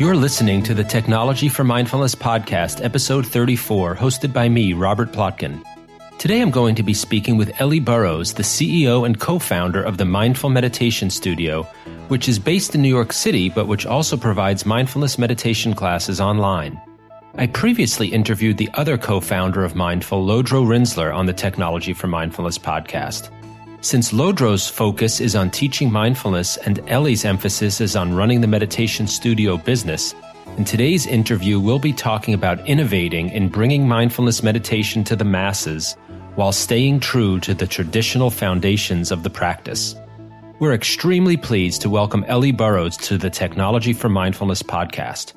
You're listening to the Technology for Mindfulness podcast, episode 34, hosted by me, Robert Plotkin. Today I'm going to be speaking with Ellie Burrows, the CEO and co founder of the Mindful Meditation Studio, which is based in New York City, but which also provides mindfulness meditation classes online. I previously interviewed the other co founder of Mindful, Lodro Rinzler, on the Technology for Mindfulness podcast. Since Lodro's focus is on teaching mindfulness and Ellie's emphasis is on running the meditation studio business, in today's interview, we'll be talking about innovating in bringing mindfulness meditation to the masses while staying true to the traditional foundations of the practice. We're extremely pleased to welcome Ellie Burrows to the Technology for Mindfulness podcast.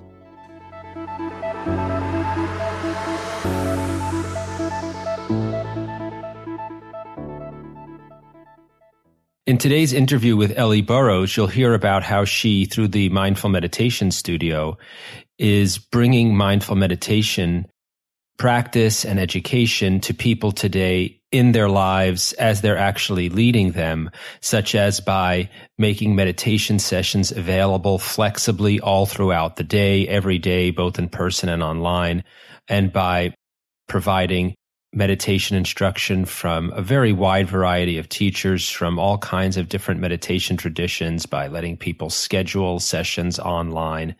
In today's interview with Ellie Burrows, you'll hear about how she, through the Mindful Meditation Studio, is bringing mindful meditation practice and education to people today in their lives as they're actually leading them, such as by making meditation sessions available flexibly all throughout the day, every day, both in person and online, and by providing meditation instruction from a very wide variety of teachers from all kinds of different meditation traditions by letting people schedule sessions online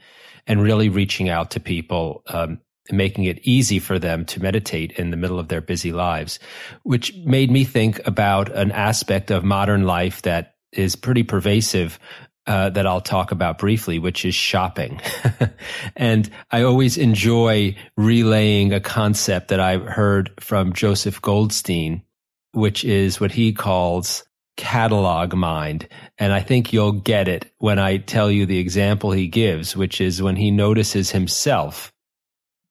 and really reaching out to people, um, making it easy for them to meditate in the middle of their busy lives, which made me think about an aspect of modern life that is pretty pervasive uh, that I'll talk about briefly, which is shopping. and I always enjoy relaying a concept that I heard from Joseph Goldstein, which is what he calls catalog mind. And I think you'll get it when I tell you the example he gives, which is when he notices himself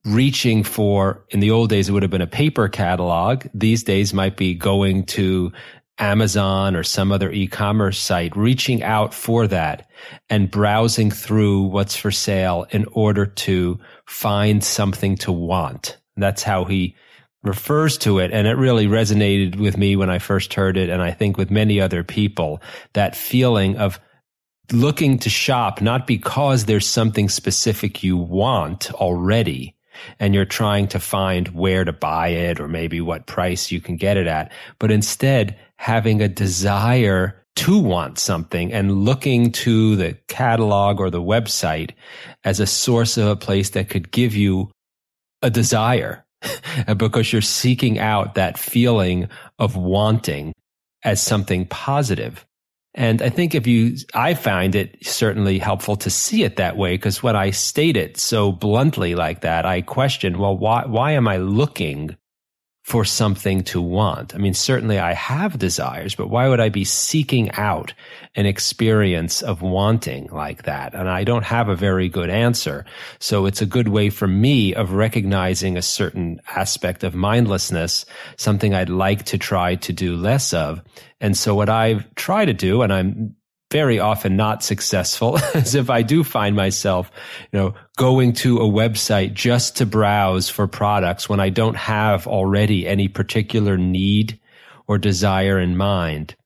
reaching for, in the old days, it would have been a paper catalog. These days might be going to Amazon or some other e-commerce site, reaching out for that and browsing through what's for sale in order to find something to want. That's how he refers to it. And it really resonated with me when I first heard it. And I think with many other people, that feeling of looking to shop, not because there's something specific you want already, and you're trying to find where to buy it or maybe what price you can get it at, but instead having a desire to want something and looking to the catalog or the website as a source of a place that could give you a desire because you're seeking out that feeling of wanting as something positive. And I think if you, I find it certainly helpful to see it that way because when I state it so bluntly like that, I question, well, why, why am I looking for something to want. I mean, certainly I have desires, but why would I be seeking out an experience of wanting like that? And I don't have a very good answer. So it's a good way for me of recognizing a certain aspect of mindlessness, something I'd like to try to do less of. And so what I try to do, and I'm very often not successful as if I do find myself, you know, going to a website just to browse for products when I don't have already any particular need or desire in mind.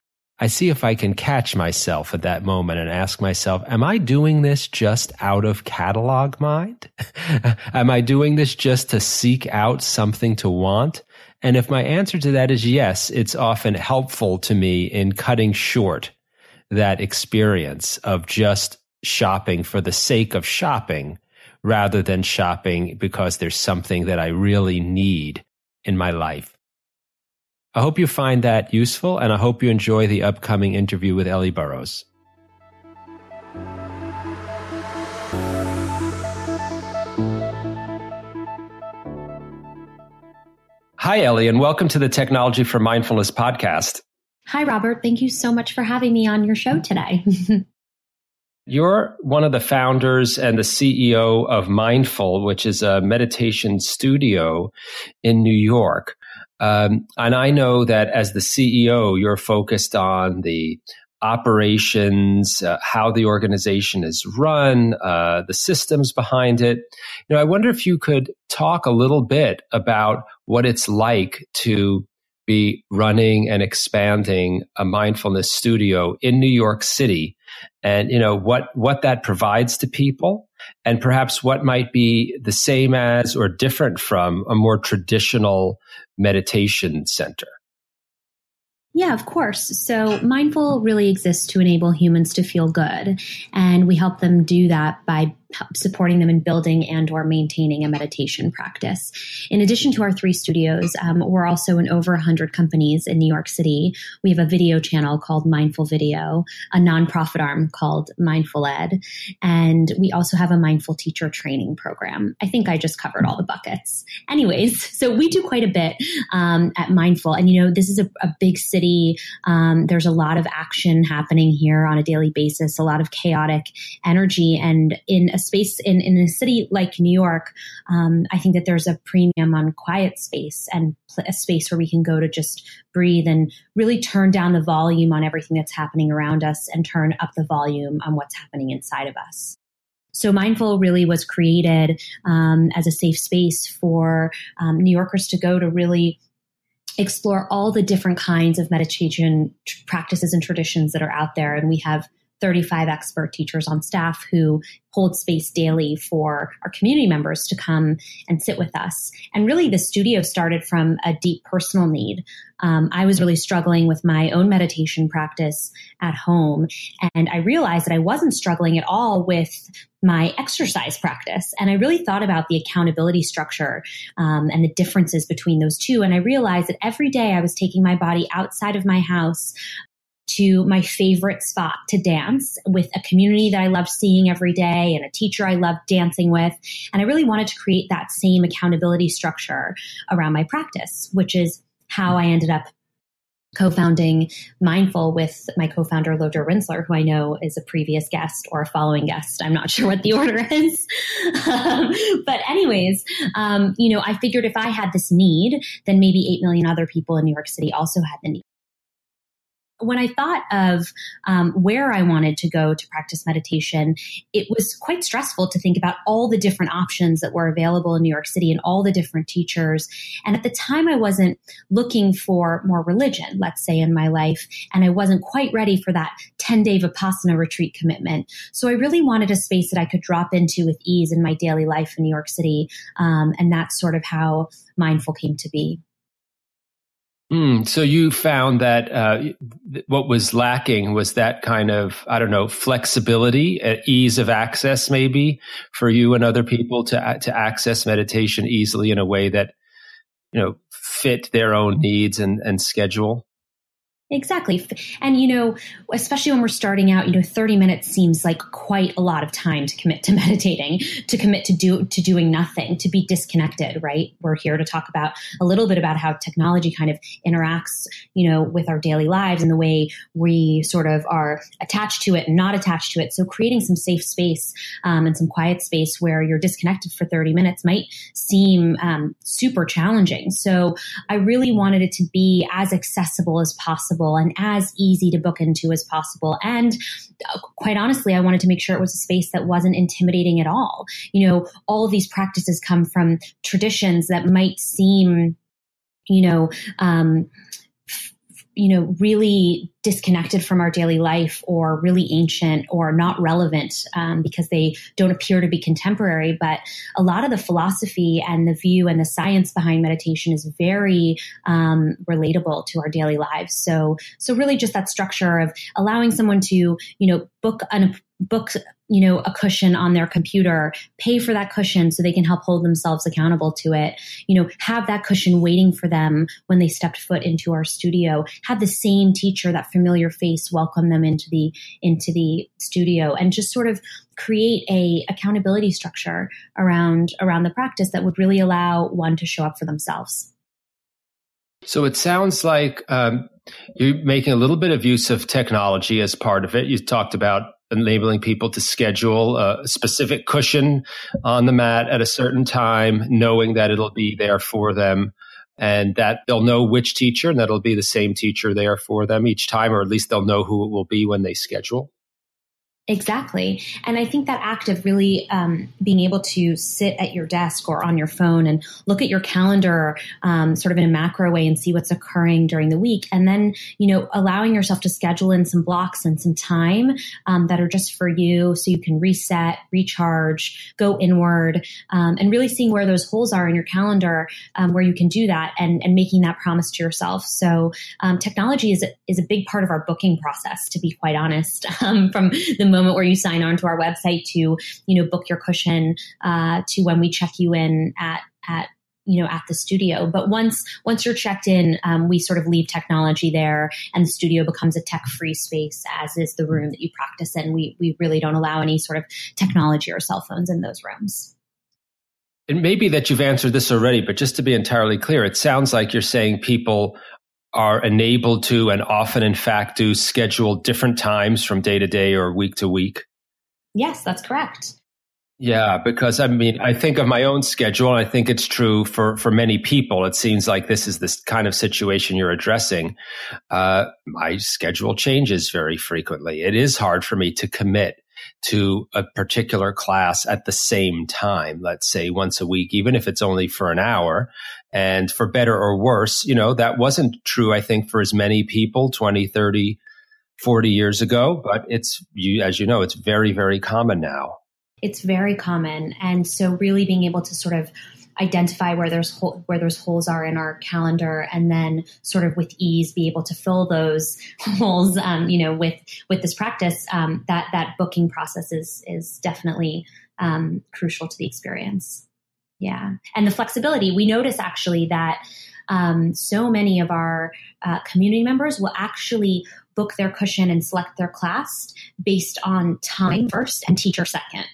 I see if I can catch myself at that moment and ask myself, am I doing this just out of catalog mind? am I doing this just to seek out something to want? And if my answer to that is yes, it's often helpful to me in cutting short that experience of just shopping for the sake of shopping rather than shopping because there's something that I really need in my life. I hope you find that useful and I hope you enjoy the upcoming interview with Ellie Burrows. Hi, Ellie, and welcome to the Technology for Mindfulness podcast. Hi, Robert. Thank you so much for having me on your show today. You're one of the founders and the CEO of Mindful, which is a meditation studio in New York. Um, and I know that as the CEO, you're focused on the operations, uh, how the organization is run, uh, the systems behind it. You know, I wonder if you could talk a little bit about what it's like to be running and expanding a mindfulness studio in New York City and you know what what that provides to people and perhaps what might be the same as or different from a more traditional meditation center. Yeah, of course. So mindful really exists to enable humans to feel good. And we help them do that by supporting them in building and or maintaining a meditation practice. In addition to our three studios, um, we're also in over 100 companies in New York City. We have a video channel called Mindful Video, a nonprofit arm called Mindful Ed, and we also have a mindful teacher training program. I think I just covered all the buckets. Anyways, so we do quite a bit um, at Mindful, and you know this is a, a big city. Um, there's a lot of action happening here on a daily basis, a lot of chaotic energy, and in a space in, in a city like New York, um, I think that there's a premium on quiet space and a space where we can go to just breathe and really turn down the volume on everything that's happening around us and turn up the volume on what's happening inside of us. So Mindful really was created um, as a safe space for um, New Yorkers to go to really explore all the different kinds of meditation practices and traditions that are out there. And we have 35 expert teachers on staff who hold space daily for our community members to come and sit with us. And really, the studio started from a deep personal need. Um, I was really struggling with my own meditation practice at home. And I realized that I wasn't struggling at all with my exercise practice. And I really thought about the accountability structure um, and the differences between those two. And I realized that every day I was taking my body outside of my house to my favorite spot to dance with a community that I loved seeing every day and a teacher I loved dancing with. And I really wanted to create that same accountability structure around my practice, which is how I ended up co-founding Mindful with my co-founder Lodro Rinzler, who I know is a previous guest or a following guest. I'm not sure what the order is, um, but anyways, um, you know, I figured if I had this need, then maybe eight million other people in New York City also had the need when I thought of um, where I wanted to go to practice meditation, it was quite stressful to think about all the different options that were available in New York City and all the different teachers. And at the time, I wasn't looking for more religion, let's say, in my life. And I wasn't quite ready for that 10 day Vipassana retreat commitment. So I really wanted a space that I could drop into with ease in my daily life in New York City. Um, and that's sort of how Mindful came to be. Mm, so you found that uh, what was lacking was that kind of I don't know flexibility, uh, ease of access, maybe for you and other people to to access meditation easily in a way that you know fit their own needs and and schedule. Exactly. And, you know, especially when we're starting out, you know, 30 minutes seems like quite a lot of time to commit to meditating, to commit to do, to doing nothing, to be disconnected, right? We're here to talk about a little bit about how technology kind of interacts, you know, with our daily lives and the way we sort of are attached to it and not attached to it. So creating some safe space um, and some quiet space where you're disconnected for 30 minutes might seem um, super challenging. So I really wanted it to be as accessible as possible and as easy to book into as possible. And uh, quite honestly, I wanted to make sure it was a space that wasn't intimidating at all. You know, all of these practices come from traditions that might seem, you know, um, you know, really disconnected from our daily life or really ancient or not relevant um, because they don't appear to be contemporary. But a lot of the philosophy and the view and the science behind meditation is very um, relatable to our daily lives. So, so really just that structure of allowing someone to, you know, book an book you know a cushion on their computer pay for that cushion so they can help hold themselves accountable to it. You know have that cushion waiting for them when they stepped foot into our studio. Have the same teacher that familiar face welcome them into the into the studio and just sort of create a accountability structure around around the practice that would really allow one to show up for themselves. So it sounds like um, you're making a little bit of use of technology as part of it. You talked about enabling people to schedule a specific cushion on the mat at a certain time, knowing that it'll be there for them and that they'll know which teacher and that'll be the same teacher there for them each time, or at least they'll know who it will be when they schedule. Exactly. And I think that act of really um, being able to sit at your desk or on your phone and look at your calendar um, sort of in a macro way and see what's occurring during the week. And then, you know, allowing yourself to schedule in some blocks and some time um, that are just for you so you can reset, recharge, go inward, um, and really seeing where those holes are in your calendar um, where you can do that and, and making that promise to yourself. So um, technology is, is a big part of our booking process, to be quite honest, from the moment moment where you sign on to our website to, you know, book your cushion, uh, to when we check you in at, at, you know, at the studio. But once, once you're checked in, um, we sort of leave technology there and the studio becomes a tech free space, as is the room that you practice in. We, we really don't allow any sort of technology or cell phones in those rooms. It may be that you've answered this already, but just to be entirely clear, it sounds like you're saying people are enabled to and often in fact do schedule different times from day to day or week to week? Yes, that's correct. Yeah, because I mean, I think of my own schedule, and I think it's true for, for many people. It seems like this is this kind of situation you're addressing. Uh, my schedule changes very frequently. It is hard for me to commit to a particular class at the same time, let's say once a week, even if it's only for an hour. And for better or worse, you know, that wasn't true, I think, for as many people 20, 30, 40 years ago, but it's, you, as you know, it's very, very common now. It's very common. And so really being able to sort of identify where there's where those holes are in our calendar, and then sort of with ease be able to fill those holes. Um, you know, with with this practice, um, that that booking process is is definitely um, crucial to the experience. Yeah, and the flexibility. We notice actually that um, so many of our uh, community members will actually book their cushion and select their class based on time first and teacher second.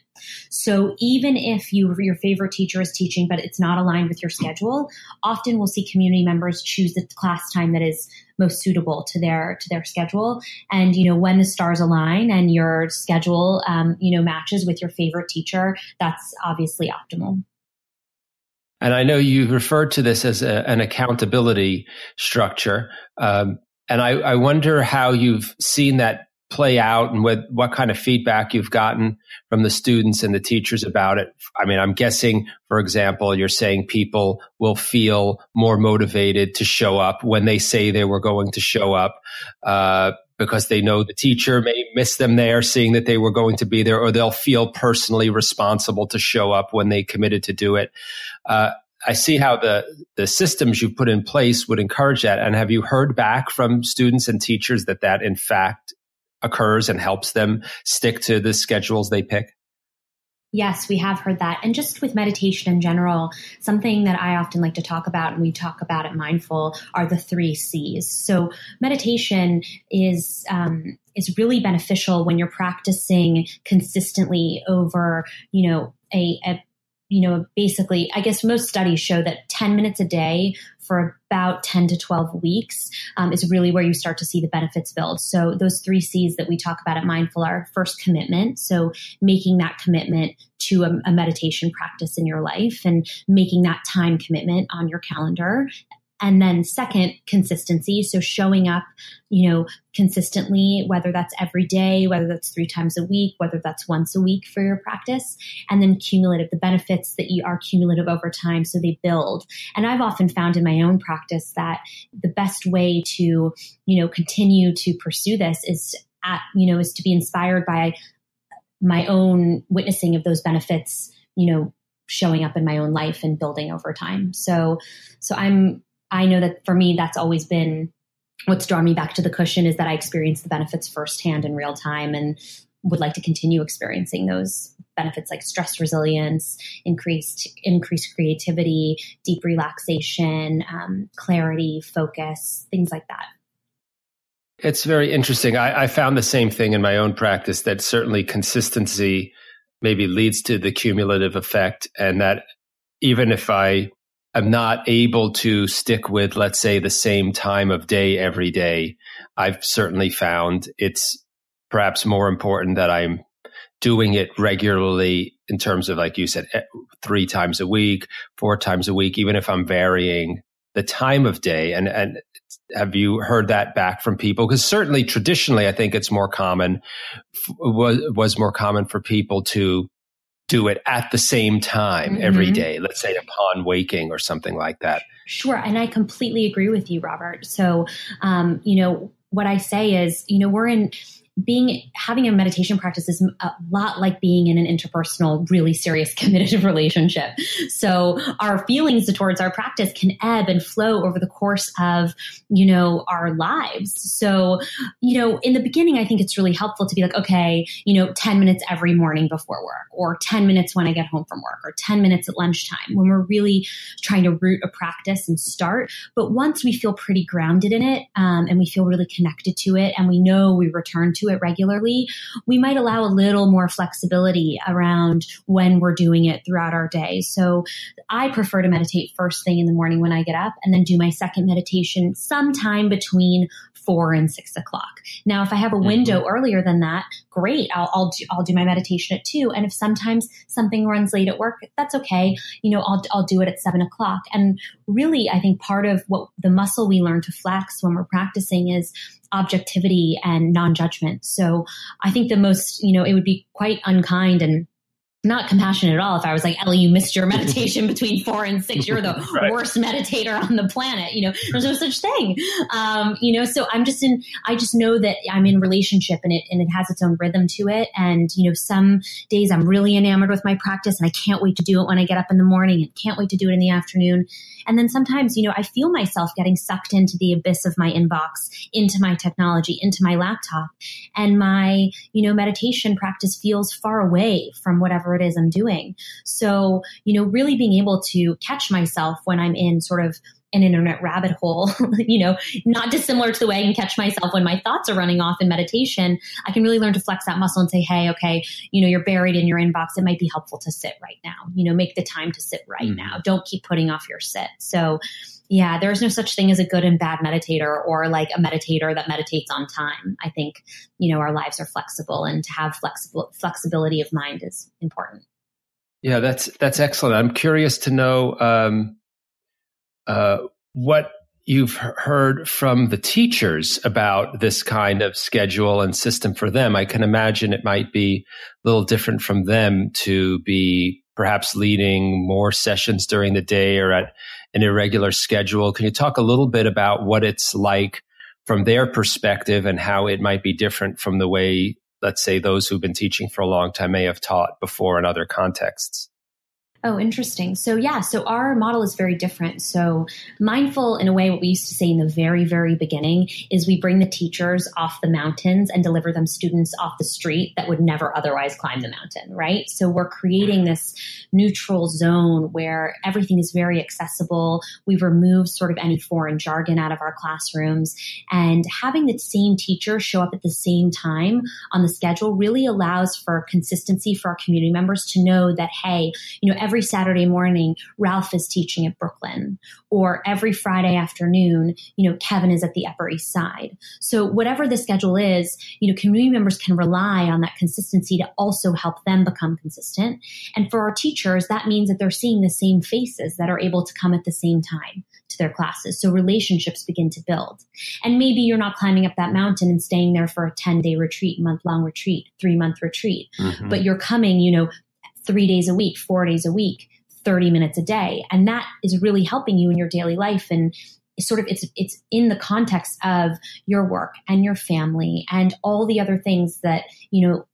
So even if you, your favorite teacher is teaching, but it's not aligned with your schedule, often we'll see community members choose the class time that is most suitable to their to their schedule. And you know when the stars align and your schedule um, you know matches with your favorite teacher, that's obviously optimal. And I know you referred to this as a, an accountability structure. Um, and I, I, wonder how you've seen that play out and what, what kind of feedback you've gotten from the students and the teachers about it. I mean, I'm guessing, for example, you're saying people will feel more motivated to show up when they say they were going to show up, uh, because they know the teacher may miss them there, seeing that they were going to be there, or they'll feel personally responsible to show up when they committed to do it. Uh, I see how the the systems you put in place would encourage that. And have you heard back from students and teachers that that in fact occurs and helps them stick to the schedules they pick? Yes, we have heard that. And just with meditation in general, something that I often like to talk about and we talk about at Mindful are the three C's. So meditation is um, is really beneficial when you're practicing consistently over, you know, a, a you know, basically, I guess most studies show that 10 minutes a day for about 10 to 12 weeks um, is really where you start to see the benefits build. So, those three C's that we talk about at Mindful are first commitment. So, making that commitment to a, a meditation practice in your life and making that time commitment on your calendar. And then second, consistency. So showing up, you know, consistently, whether that's every day, whether that's three times a week, whether that's once a week for your practice. And then cumulative, the benefits that you are cumulative over time. So they build. And I've often found in my own practice that the best way to, you know, continue to pursue this is at, you know, is to be inspired by my own witnessing of those benefits, you know, showing up in my own life and building over time. So, so I'm I know that for me, that's always been what's drawn me back to the cushion is that I experienced the benefits firsthand in real time and would like to continue experiencing those benefits like stress resilience, increased increased creativity, deep relaxation, um, clarity, focus, things like that. It's very interesting. I, I found the same thing in my own practice that certainly consistency maybe leads to the cumulative effect, and that even if I am not able to stick with, let's say, the same time of day every day, I've certainly found it's perhaps more important that I'm doing it regularly in terms of, like you said, eh, three times a week, four times a week, even if I'm varying the time of day. And, and have you heard that back from people? Because certainly traditionally, I think it's more common, was, was more common for people to do it at the same time mm-hmm. every day, let's say upon waking or something like that. Sure. And I completely agree with you, Robert. So, um, you know, what I say is, you know, we're in being having a meditation practice is a lot like being in an interpersonal really serious committed relationship. So our feelings towards our practice can ebb and flow over the course of you know our lives. So you know in the beginning i think it's really helpful to be like okay you know 10 minutes every morning before work or 10 minutes when i get home from work or 10 minutes at lunchtime when we're really trying to root a practice and start. But once we feel pretty grounded in it um, and we feel really connected to it and we know we return to it regularly, we might allow a little more flexibility around when we're doing it throughout our day. So I prefer to meditate first thing in the morning when I get up and then do my second meditation sometime between four and six o'clock. Now, if I have a mm-hmm. window mm-hmm. earlier than that, great. I'll, I'll do, I'll do my meditation at two. And if sometimes something runs late at work, that's okay. You know, I'll, I'll do it at seven o'clock. And really, I think part of what the muscle we learn to flex when we're practicing is objectivity and non-judgment. So I think the most, you know, it would be quite unkind and not compassionate at all if I was like, Ellie, you missed your meditation between four and six. You're the right. worst meditator on the planet. You know, there's no such thing. Um, you know, so I'm just in, I just know that I'm in relationship and it, and it has its own rhythm to it. And, you know, some days I'm really enamored with my practice and I can't wait to do it when I get up in the morning and can't wait to do it in the afternoon. And then sometimes, you know, I feel myself getting sucked into the abyss of my inbox, into my technology, into my laptop. And my, you know, meditation practice feels far away from whatever it is I'm doing. So, you know, really being able to catch myself when I'm in sort of an internet rabbit hole, you know, not dissimilar to the way I can catch myself when my thoughts are running off in meditation. I can really learn to flex that muscle and say, hey, okay, you know, you're buried in your inbox. It might be helpful to sit right now. You know, make the time to sit right mm-hmm. now. Don't keep putting off your sit. So, yeah, there's no such thing as a good and bad meditator or like a meditator that meditates on time. I think, you know, our lives are flexible and to have flexible flexibility of mind is important. Yeah, that's that's excellent. I'm curious to know um, uh, what you've heard from the teachers about this kind of schedule and system for them. I can imagine it might be a little different from them to be perhaps leading more sessions during the day or at an irregular schedule. Can you talk a little bit about what it's like from their perspective and how it might be different from the way, let's say, those who've been teaching for a long time may have taught before in other contexts? Oh, interesting. So, yeah, so our model is very different. So, mindful, in a way, what we used to say in the very, very beginning is we bring the teachers off the mountains and deliver them students off the street that would never otherwise climb the mountain, right? So, we're creating this neutral zone where everything is very accessible. We've removed sort of any foreign jargon out of our classrooms. And having the same teacher show up at the same time on the schedule really allows for consistency for our community members to know that, hey, you know, every Saturday morning, Ralph is teaching at Brooklyn, or every Friday afternoon, you know, Kevin is at the Upper East Side. So whatever the schedule is, you know, community members can rely on that consistency to also help them become consistent. And for our teachers, that means that they're seeing the same faces that are able to come at the same time to their classes. So relationships begin to build. And maybe you're not climbing up that mountain and staying there for a 10 day retreat, month long retreat, three month retreat, mm-hmm. but you're coming, you know, three days a week, four days a week, 30 minutes a day. And that is really helping you in your daily life. And sort of it's it's in the context of your work and your family and all the other things that, you know,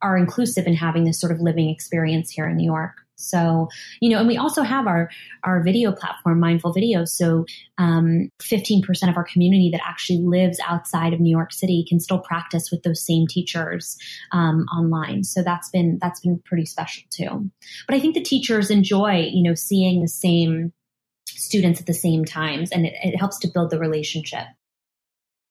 are inclusive in having this sort of living experience here in New York. So, you know, and we also have our our video platform, Mindful Video. So, um, 15% of our community that actually lives outside of New York City can still practice with those same teachers um, online. So that's been that's been pretty special too. But I think the teachers enjoy, you know, seeing the same students at the same times, and it, it helps to build the relationship.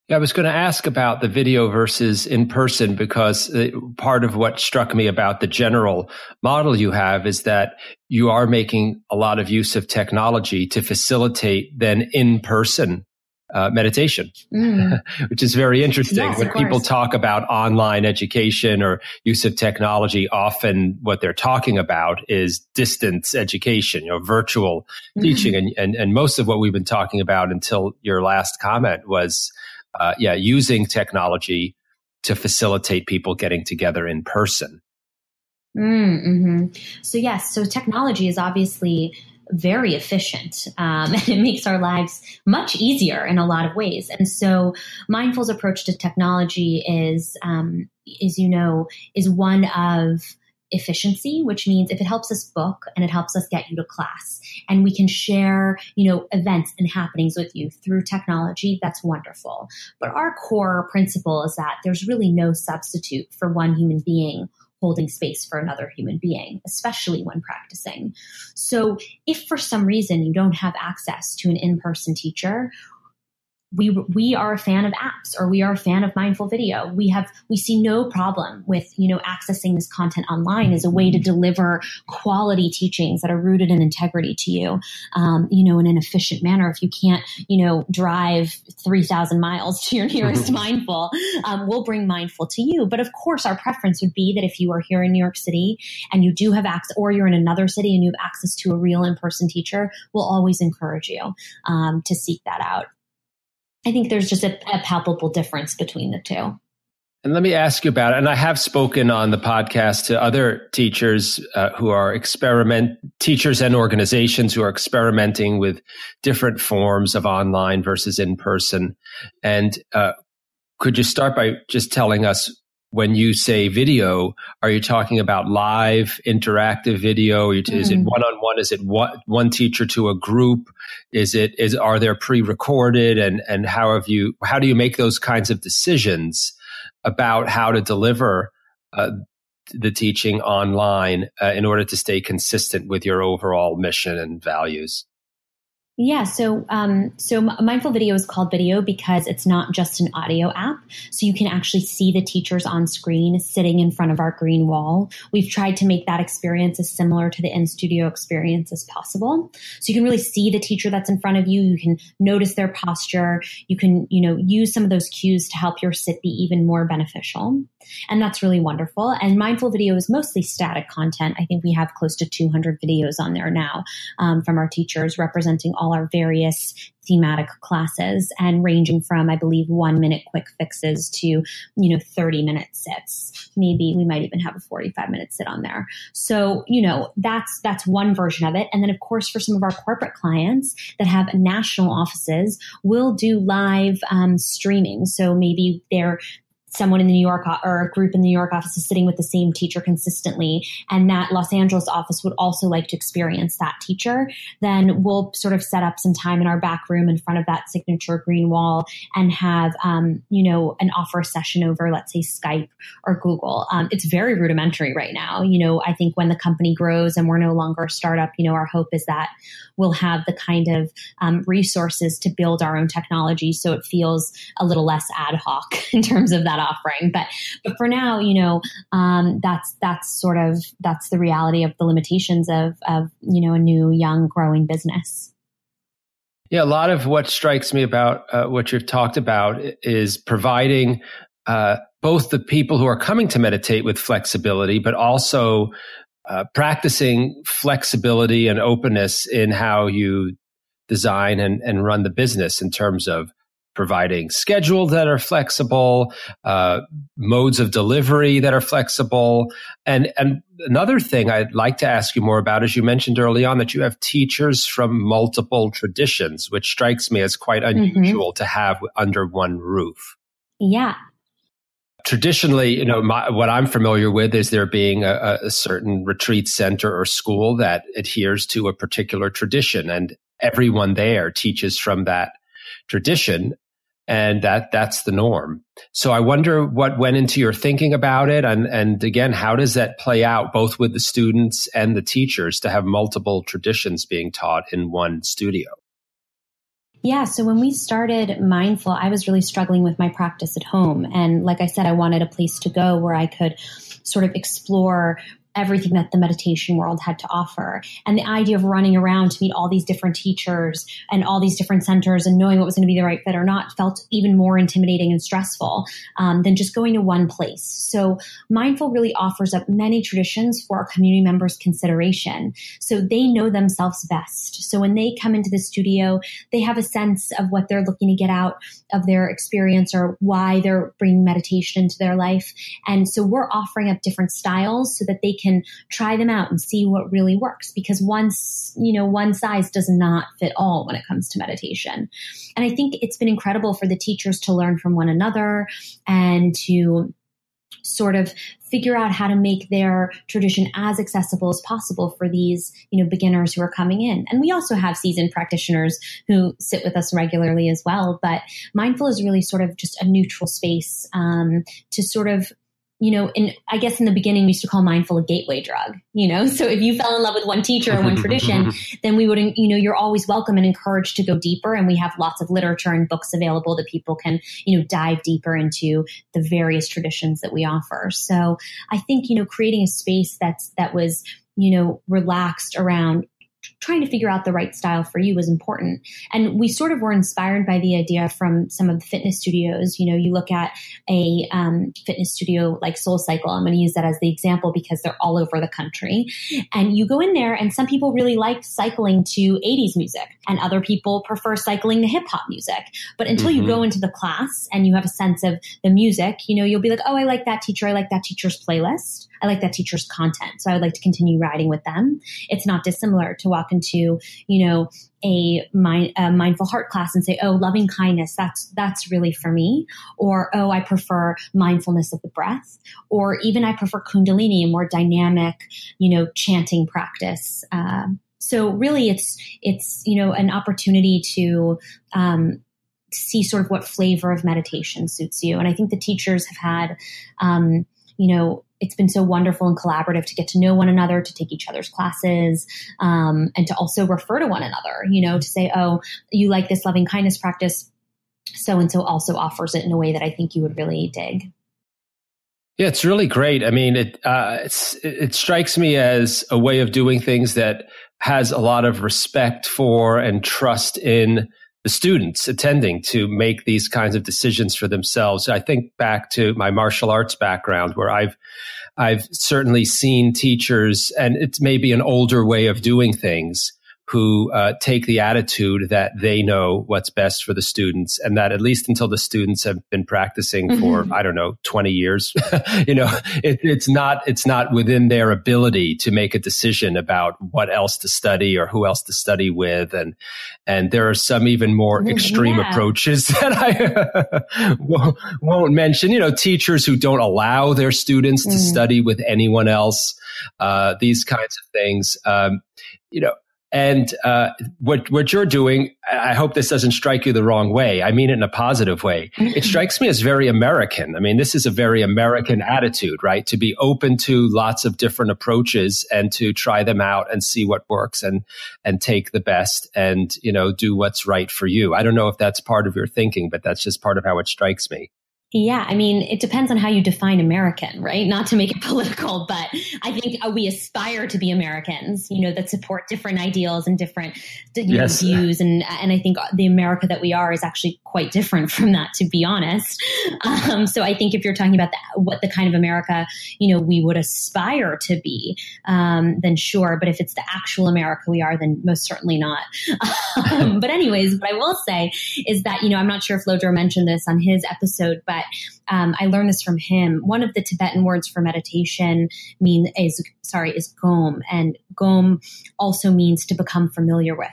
Yeah, I was going to ask about the video versus in person because uh, part of what struck me about the general model you have is that you are making a lot of use of technology to facilitate then in person uh, meditation, mm. which is very interesting. Yes, when people talk about online education or use of technology, often what they're talking about is distance education, you know, virtual mm. teaching. And, and, and most of what we've been talking about until your last comment was, uh, yeah, using technology to facilitate people getting together in person. Mm-hmm. So, yes, so technology is obviously very efficient um, and it makes our lives much easier in a lot of ways. And so, Mindful's approach to technology is, um, as you know, is one of efficiency, which means if it helps us book and it helps us get you to class and we can share, you know, events and happenings with you through technology, that's wonderful. But our core principle is that there's really no substitute for one human being holding space for another human being, especially when practicing. So, if for some reason you don't have access to an in person teacher, we we are a fan of apps or we are a fan of mindful video. We have we see no problem with you know accessing this content online as a way to deliver quality teachings that are rooted in integrity to you um, you know in an efficient manner. If you can't you know drive 3000 miles to your nearest mindful um, we'll bring mindful to you. But of course our preference would be that if you are here in new york city and you do have access or you're in another city and you have access to a real in-person teacher we'll always encourage you um, to seek that out I think there's just a, a palpable difference between the two. And let me ask you about it. And I have spoken on the podcast to other teachers uh, who are experiment teachers and organizations who are experimenting with different forms of online versus in person. And uh, could you start by just telling us when you say video, are you talking about live interactive video? Is mm. it one on one? Is it one, one teacher to a group? Is it is are there pre recorded and and how have you how do you make those kinds of decisions about how to deliver uh, the teaching online uh, in order to stay consistent with your overall mission and values? Yeah, so um, so Mindful Video is called video because it's not just an audio app. So you can actually see the teachers on screen sitting in front of our green wall. We've tried to make that experience as similar to the in studio experience as possible. So you can really see the teacher that's in front of you. You can notice their posture. You can you know use some of those cues to help your sit be even more beneficial, and that's really wonderful. And Mindful Video is mostly static content. I think we have close to 200 videos on there now um, from our teachers representing all all our various thematic classes and ranging from, I believe, one minute quick fixes to, you know, 30 minute sits. Maybe we might even have a 45 minute sit on there. So, you know, that's, that's one version of it. And then of course, for some of our corporate clients that have national offices, we'll do live um, streaming. So maybe they're someone in the New York or a group in the New York office is sitting with the same teacher consistently, and that Los Angeles office would also like to experience that teacher, then we'll sort of set up some time in our back room in front of that signature green wall and have, um, you know, an offer session over, let's say Skype or Google. Um, it's very rudimentary right now. You know, I think when the company grows and we're no longer a startup, you know, our hope is that we'll have the kind of um, resources to build our own technology so it feels a little less ad hoc in terms of that offering. But but for now, you know, um, that's that's sort of that's the reality of the limitations of of you know a new young growing business. Yeah, a lot of what strikes me about uh, what you've talked about is providing uh, both the people who are coming to meditate with flexibility, but also uh, practicing flexibility and openness in how you design and, and run the business in terms of providing schedules that are flexible, uh, modes of delivery that are flexible. And, and another thing I'd like to ask you more about is you mentioned early on that you have teachers from multiple traditions, which strikes me as quite mm-hmm. unusual mm-hmm. to have under one roof. Yeah. Traditionally, you know, my, what I'm familiar with is there being a, a certain retreat center or school that adheres to a particular tradition and everyone there teaches from that tradition and that that's the norm. So I wonder what went into your thinking about it, and and again, how does that play out both with the students and the teachers to have multiple traditions being taught in one studio? Yeah, so when we started Mindful, I was really struggling with my practice at home, and like I said, I wanted a place to go where I could sort of explore everything that the meditation world had to offer. And the idea of running around to meet all these different teachers and all these different centers and knowing what was going to be the right fit or not felt even more intimidating and stressful um, than just going to one place. So Mindful really offers up many traditions for our community members' consideration. So they know themselves best. So when they come into the studio, they have a sense of what they're looking to get out of their experience or why they're bringing meditation into their life. And so we're offering up different styles so that they can try them out and see what really works because once, you know, one size does not fit all when it comes to meditation. And I think it's been incredible for the teachers to learn from one another and to sort of figure out how to make their tradition as accessible as possible for these you know beginners who are coming in and we also have seasoned practitioners who sit with us regularly as well but mindful is really sort of just a neutral space um, to sort of you know, in I guess in the beginning we used to call mindful a gateway drug, you know. So if you fell in love with one teacher or one tradition, then we wouldn't. you know, you're always welcome and encouraged to go deeper. And we have lots of literature and books available that people can, you know, dive deeper into the various traditions that we offer. So I think, you know, creating a space that's that was you know, relaxed around trying to figure out the right style for you was important. And we sort of were inspired by the idea from some of the fitness studios. You know, you look at a um, fitness studio like SoulCycle. I'm going to use that as the example because they're all over the country. And you go in there, and some people really like cycling to 80s music, and other people prefer cycling to hip hop music. But until mm-hmm. you go mm-hmm. into the class and you have a sense of the music, you know, you'll be like, oh, I like that teacher. I like that teacher's playlist. I like that teacher's content. So I would like to continue riding with them. It's not dissimilar to walk into, you know, a, mind, a mindful heart class and say, "Oh, loving kindness, that's that's really for me," or "Oh, I prefer mindfulness of the breath," or even I prefer Kundalini, a more dynamic, you know, chanting practice. Uh, so really, it's it's you know an opportunity to um, see sort of what flavor of meditation suits you, and I think the teachers have had. Um, you know, it's been so wonderful and collaborative to get to know one another, to take each other's classes, um, and to also refer to one another, you know, to say, oh, you like this loving kindness practice. So and so also offers it in a way that I think you would really dig. Yeah, it's really great. I mean, it uh, it strikes me as a way of doing things that has a lot of respect for and trust in the students attending to make these kinds of decisions for themselves. I think back to my martial arts background where I've I've certainly seen teachers and it's maybe an older way of doing things who uh, take the attitude that they know what's best for the students and that at least until the students have been practicing mm-hmm. for i don't know 20 years you know it, it's not it's not within their ability to make a decision about what else to study or who else to study with and and there are some even more extreme yeah. approaches that i won't, won't, mention you know teachers who don't allow their students mm. to study with anyone else uh, these kinds of things um, you know and uh, what what you're doing, I hope this doesn't strike you the wrong way. I mean it in a positive way. it strikes me as very American. I mean, this is a very American attitude, right? To be open to lots of different approaches and to try them out and see what works and and take the best and you know do what's right for you. I don't know if that's part of your thinking, but that's just part of how it strikes me. Yeah, I mean, it depends on how you define American, right? Not to make it political, but I think uh, we aspire to be Americans, you know, that support different ideals and different yes. views, and and I think the America that we are is actually quite different from that, to be honest. Um, so I think if you're talking about the, what the kind of America you know we would aspire to be, um, then sure. But if it's the actual America we are, then most certainly not. Um, but anyways, what I will say is that you know I'm not sure if Lodro mentioned this on his episode, but um, I learned this from him. One of the Tibetan words for meditation mean is sorry is gom, and gom also means to become familiar with.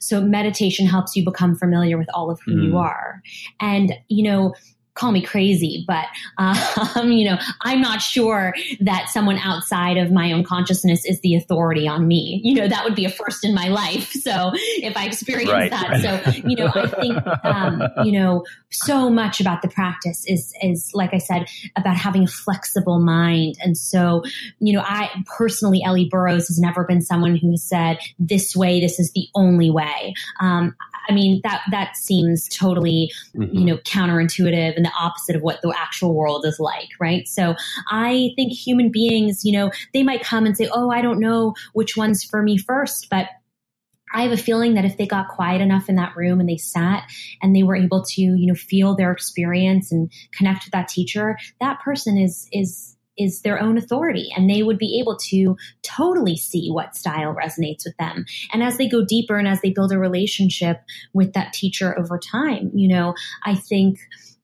So meditation helps you become familiar with all of who mm. you are. And, you know, call me crazy, but um, you know, I'm not sure that someone outside of my own consciousness is the authority on me. You know, that would be a first in my life. So if I experience right, that, right. so you know, I think um, you know, so much about the practice is is like I said about having a flexible mind, and so you know, I personally, Ellie Burrows has never been someone who has said this way, this is the only way. Um, I mean, that, that seems totally, mm-hmm. you know, counterintuitive and the opposite of what the actual world is like, right? So I think human beings, you know, they might come and say, oh, I don't know which one's for me first, but I have a feeling that if they got quiet enough in that room and they sat and they were able to, you know, feel their experience and connect with that teacher, that person is is is their own authority and they would be able to totally see what style resonates with them. And as they go deeper and as they build a relationship with that teacher over time, you know, I think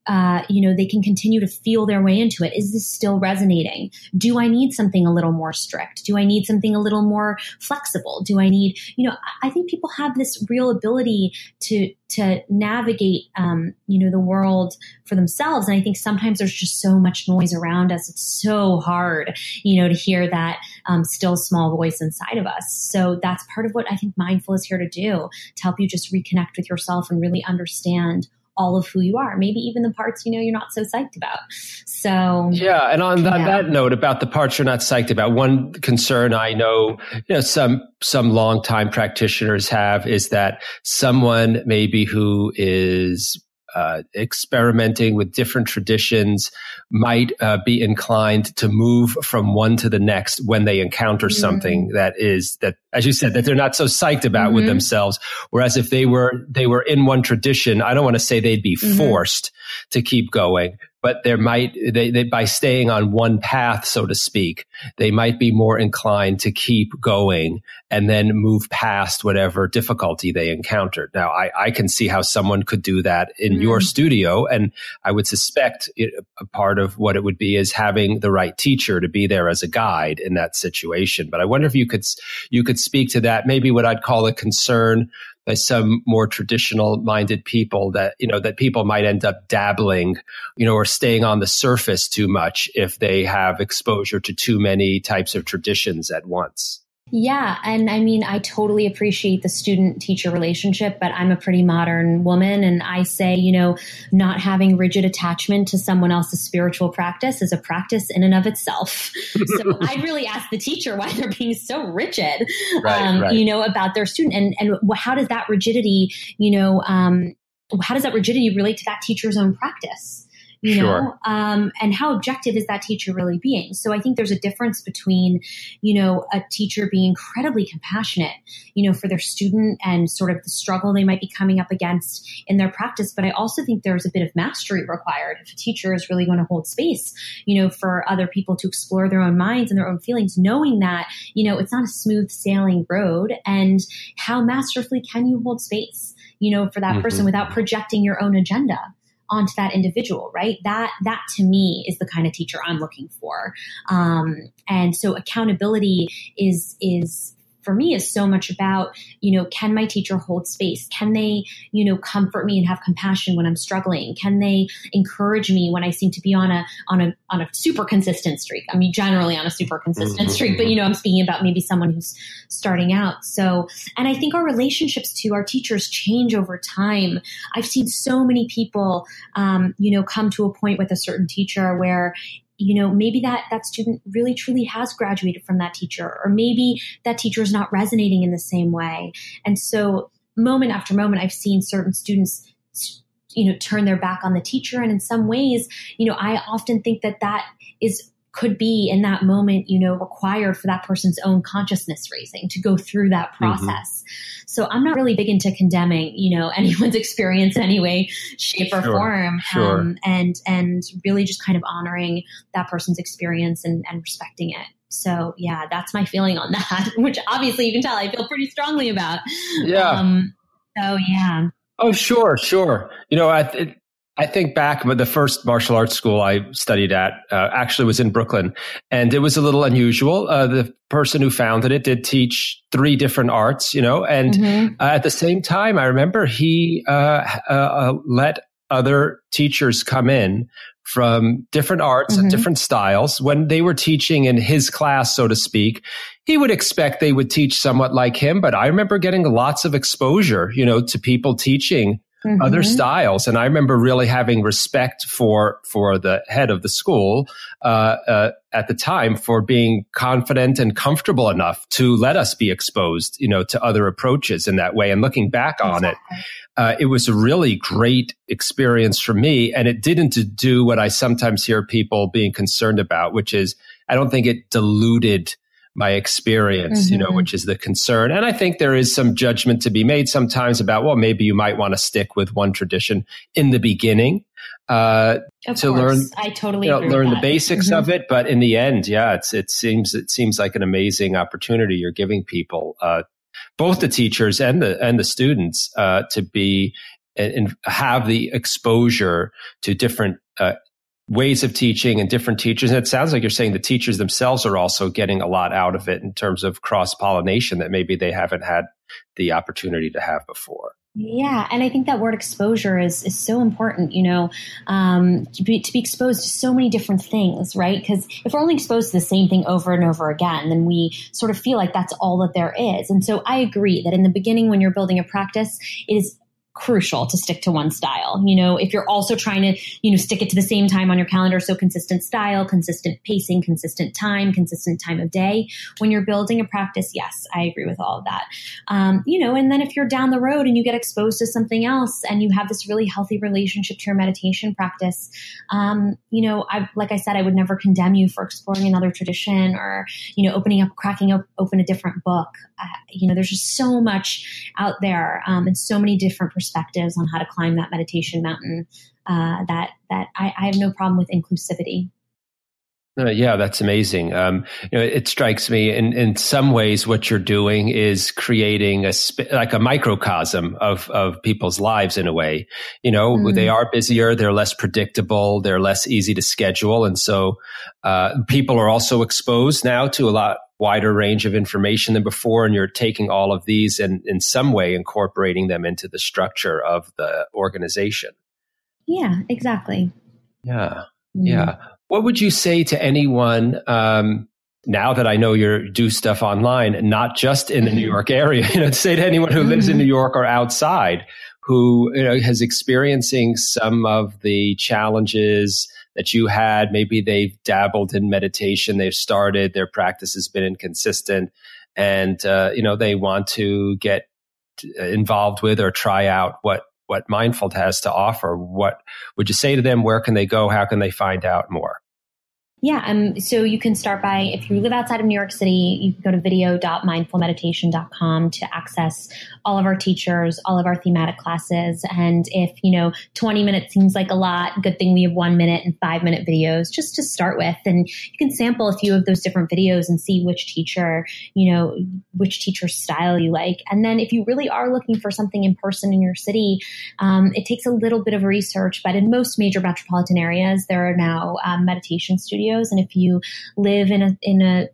uh, you know, they can continue to feel their way into it. Is this still resonating? Do I need something a little more strict? Do I need something a little more flexible? Do I need, you know, I think people have this real ability to to navigate, um, you know, the world for themselves. And I think sometimes there's just so much noise around us. It's so hard, you know, to hear that um, still small voice inside of us. So that's part of what I think mindful is here to do to help you just reconnect with yourself and really understand all of who you are, maybe even the parts you know you're not so psyched about. So yeah, and on that, yeah. that note about the parts you're not psyched about, one concern I know you know some some longtime practitioners have is that someone maybe who is uh, experimenting with different traditions might uh, be inclined to move from one to the next when they encounter mm-hmm. something that is that as you said that they're not so psyched about mm-hmm. with themselves whereas if they were they were in one tradition i don't want to say they'd be mm-hmm. forced to keep going but there might they, they, by staying on one path so to speak they might be more inclined to keep going and then move past whatever difficulty they encountered. Now i, I can see how someone could do that in mm. your studio and i would suspect it, a part of what it would be is having the right teacher to be there as a guide in that situation. But i wonder if you could you could speak to that. Maybe what i'd call a concern by some more traditional minded people that, you know, that people might end up dabbling, you know, or staying on the surface too much if they have exposure to too many types of traditions at once. Yeah. And I mean, I totally appreciate the student teacher relationship, but I'm a pretty modern woman. And I say, you know, not having rigid attachment to someone else's spiritual practice is a practice in and of itself. so I'd really ask the teacher why they're being so rigid, right, um, right. you know, about their student. And, and how does that rigidity, you know, um, how does that rigidity relate to that teacher's own practice? You sure. know um, and how objective is that teacher really being so i think there's a difference between you know a teacher being incredibly compassionate you know for their student and sort of the struggle they might be coming up against in their practice but i also think there's a bit of mastery required if a teacher is really going to hold space you know for other people to explore their own minds and their own feelings knowing that you know it's not a smooth sailing road and how masterfully can you hold space you know for that mm-hmm. person without projecting your own agenda onto that individual, right? That that to me is the kind of teacher I'm looking for. Um, and so accountability is is for me is so much about, you know, can my teacher hold space? Can they, you know, comfort me and have compassion when I'm struggling? Can they encourage me when I seem to be on a on a on a super consistent streak? I mean, generally on a super consistent mm-hmm. streak, but you know, I'm speaking about maybe someone who's starting out. So, and I think our relationships to our teachers change over time. I've seen so many people, um, you know, come to a point with a certain teacher where you know maybe that that student really truly has graduated from that teacher or maybe that teacher is not resonating in the same way. And so moment after moment i've seen certain students you know turn their back on the teacher. And in some ways you know i often think that that is could be in that moment, you know, required for that person's own consciousness raising to go through that mm-hmm. process. Mm-hmm. So I'm not really big into condemning, you know, anyone's experience in any way, shape, or sure, form. Sure. Um, and and really just kind of honoring that person's experience and, and respecting it. So yeah, that's my feeling on that, which obviously you can tell I feel pretty strongly about. Yeah. Um, so yeah. Oh, sure, sure. You know, I, I think back, but the first martial arts school I studied at uh, actually was in Brooklyn, and it was a little unusual. Uh, the person who founded it did teach three different arts, you know, and mm-hmm. uh, at the same time, I remember he uh, uh, let other teachers come in from different arts mm-hmm. and different styles. When they were teaching in his class, so to speak, he would expect they would teach somewhat like him. But I remember getting lots of exposure, you know, to people teaching mm-hmm. other styles. And I remember really having respect for for the head of the school uh, uh, at the time for being confident and comfortable enough to let us be exposed, you know, to other approaches in that way. And looking back on it, uh, it was a really great experience for me. And it didn't do what I sometimes hear people being concerned about, which is I don't think it diluted my experience, mm-hmm. you know, mm-hmm. which is the concern. And I think there is some judgment to be made sometimes about, well, maybe you might want to stick with one tradition in the beginning uh, of to course. learn. I totally you know, learn the basics mm-hmm. of it. But in the end, yeah, it's it seems it seems like an amazing opportunity you're giving people, uh, both the teachers and the and the students, uh, to be and have the exposure to different uh, ways of teaching and different teachers. And it sounds like you're saying the teachers themselves are also getting a lot out of it in terms of cross pollination that maybe they haven't had the opportunity to have before. Yeah, and I think that word exposure is is so important. You know, um, to, be, to be exposed to so many different things, right? Because if we're only exposed to the same thing over and over again, then we sort of feel like that's all that there is. And so I agree that in the beginning, when you're building a practice, it is crucial to stick to one style. You know, if you're also trying to, you know, stick it to the same time on your calendar, so consistent style, consistent pacing, consistent time, consistent time of day. When you're building a practice, yes, I agree with all of that. Um, you know, and then if you're down the road and you get exposed to something else and you have this really healthy relationship to your meditation practice, um, you know, I, like I said, I would never condemn you for exploring another tradition or, you know, opening up, cracking open a different book. Uh, you know, there's just so much out there um, and so many different perspectives perspectives on how to climb that meditation mountain uh, that that I, I, have no problem with inclusivity. Uh, yeah, that's amazing. Um, you know, it strikes me in, in some ways what you're doing is creating a sp- like a microcosm of of people's lives in a way. You know, mm. they are busier, they're less predictable, they're less easy to schedule, and so uh, people are also exposed now to a lot wider range of information than before and you're taking all of these and in some way incorporating them into the structure of the organization. Yeah exactly. Yeah. Mm. yeah. What would you say to anyone um, now that I know you do stuff online, not just in the New York area, you know, to say to anyone who lives in New York or outside who you know, is experiencing some of the challenges that you had. Maybe they've dabbled in meditation, they've started, their practice has been inconsistent, and uh, you know they want to get involved with or try out what what Mindful has to offer. What would you say to them? Where can they go? How can they find out more? Yeah, um, so you can start by, if you live outside of New York City, you can go to video.mndflmeditation.com to access all of our teachers, all of our thematic classes. And if, you know, 20 minutes seems like a lot, good thing we have one minute and five minute videos just to start with. And you can sample a few of those different videos and see which teacher, you know, which teacher style you like. And then if you really are looking for something in person in your city, um, it takes a little bit of research, but in most major metropolitan areas, there are now um, meditation studios studios. And if you live in a, in a,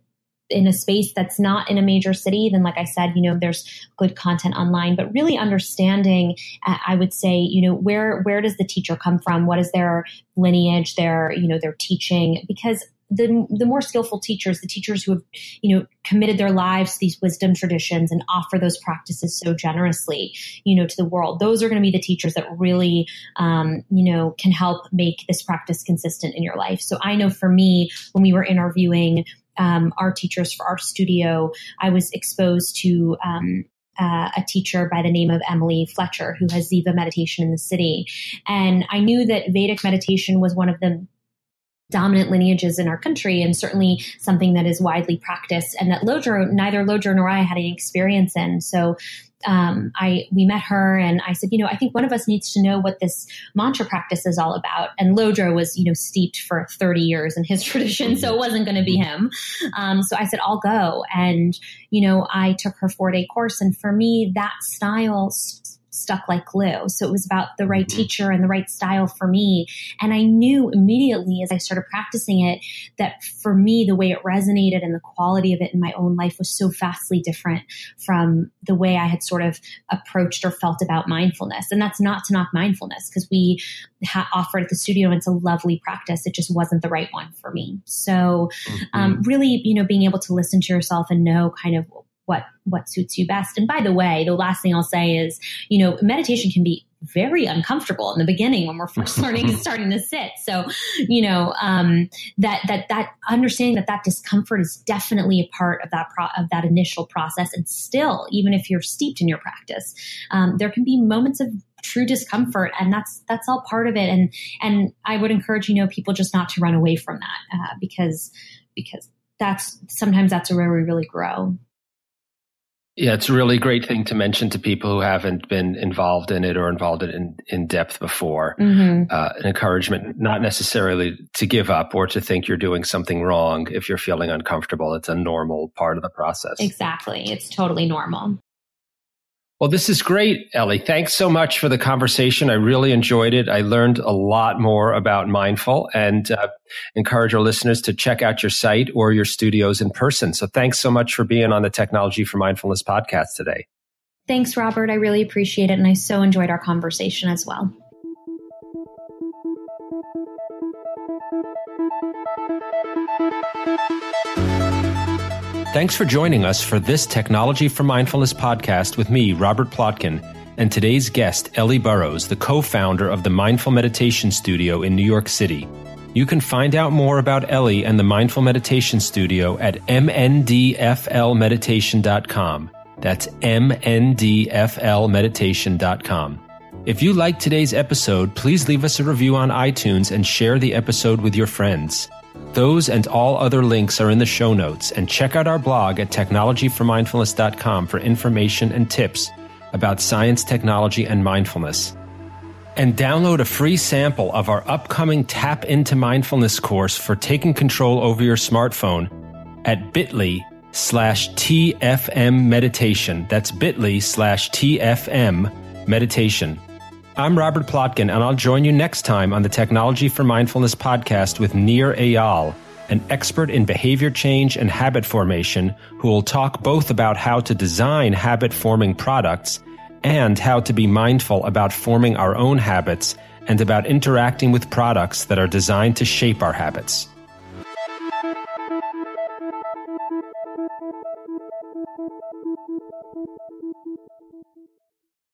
in a space that's not in a major city, then like I said, you know, there's good content online, but really understanding, uh, I would say, you know, where, where does the teacher come from? What is their lineage, their, you know, their teaching? Because the, the more skillful teachers, the teachers who have, you know, committed their lives to these wisdom traditions and offer those practices so generously, you know, to the world, those are going to be the teachers that really, um, you know, can help make this practice consistent in your life. So I know for me, when we were interviewing um, our teachers for our studio, I was exposed to um, uh, a teacher by the name of Emily Fletcher, who has Ziva meditation in the city. And I knew that Vedic meditation was one of the dominant lineages in our country and certainly something that is widely practiced and that Lodro, neither Lodro nor I had any experience in. So um, I we met her and I said, you know, I think one of us needs to know what this mantra practice is all about. And Lodro was, you know, steeped for 30 years in his tradition, so it wasn't going to be him. Um, so I said, I'll go. And, you know, I took her four day course. And for me, that style stuck like glue. So it was about the right mm-hmm. teacher and the right style for me. And I knew immediately as I started practicing it that for me, the way it resonated and the quality of it in my own life was so vastly different from the way I had sort of approached or felt about mindfulness. And that's not to knock mindfulness because we ha- offer it at the studio and it's a lovely practice. It just wasn't the right one for me. So, mm-hmm. um, really, you know, being able to listen to yourself and know kind of what what suits you best. And by the way, the last thing I'll say is, you know, meditation can be very uncomfortable in the beginning when we're first learning and starting to sit. So, you know, um, that that that understanding that that discomfort is definitely a part of that pro- of that initial process. And still, even if you're steeped in your practice, um, there can be moments of true discomfort and that's that's all part of it and and i would encourage you know people just not to run away from that uh, because because that's sometimes that's where we really grow yeah, it's a really great thing to mention to people who haven't been involved in it or involved in in, in depth before. Mm-hmm. Uh, an encouragement, not necessarily to give up or to think you're doing something wrong if you're feeling uncomfortable. It's a normal part of the process. Exactly. It's totally normal. Well, this is great, Ellie. Thanks so much for the conversation. I really enjoyed it. I learned a lot more about mindful and uh, encourage our listeners to check out your site or your studios in person. So thanks so much for being on the Technology for Mindfulness podcast today. Thanks, Robert. I really appreciate it. And I so enjoyed our conversation as well. Thanks for joining us for this Technology for Mindfulness podcast with me, Robert Plotkin, and today's guest, Ellie Burrows, the co founder of the Mindful Meditation Studio in New York City. You can find out more about Ellie and the Mindful Meditation Studio at mndflmeditation.com. That's mndflmeditation.com. If you liked today's episode, please leave us a review on iTunes and share the episode with your friends. Those and all other links are in the show notes, and check out our blog at technologyformindfulness.com for information and tips about science, technology, and mindfulness. And download a free sample of our upcoming Tap into Mindfulness course for taking control over your smartphone at bit.ly slash TFM meditation. That's bit.ly slash TFM meditation. I'm Robert Plotkin, and I'll join you next time on the Technology for Mindfulness podcast with Nir Eyal, an expert in behavior change and habit formation, who will talk both about how to design habit forming products and how to be mindful about forming our own habits and about interacting with products that are designed to shape our habits.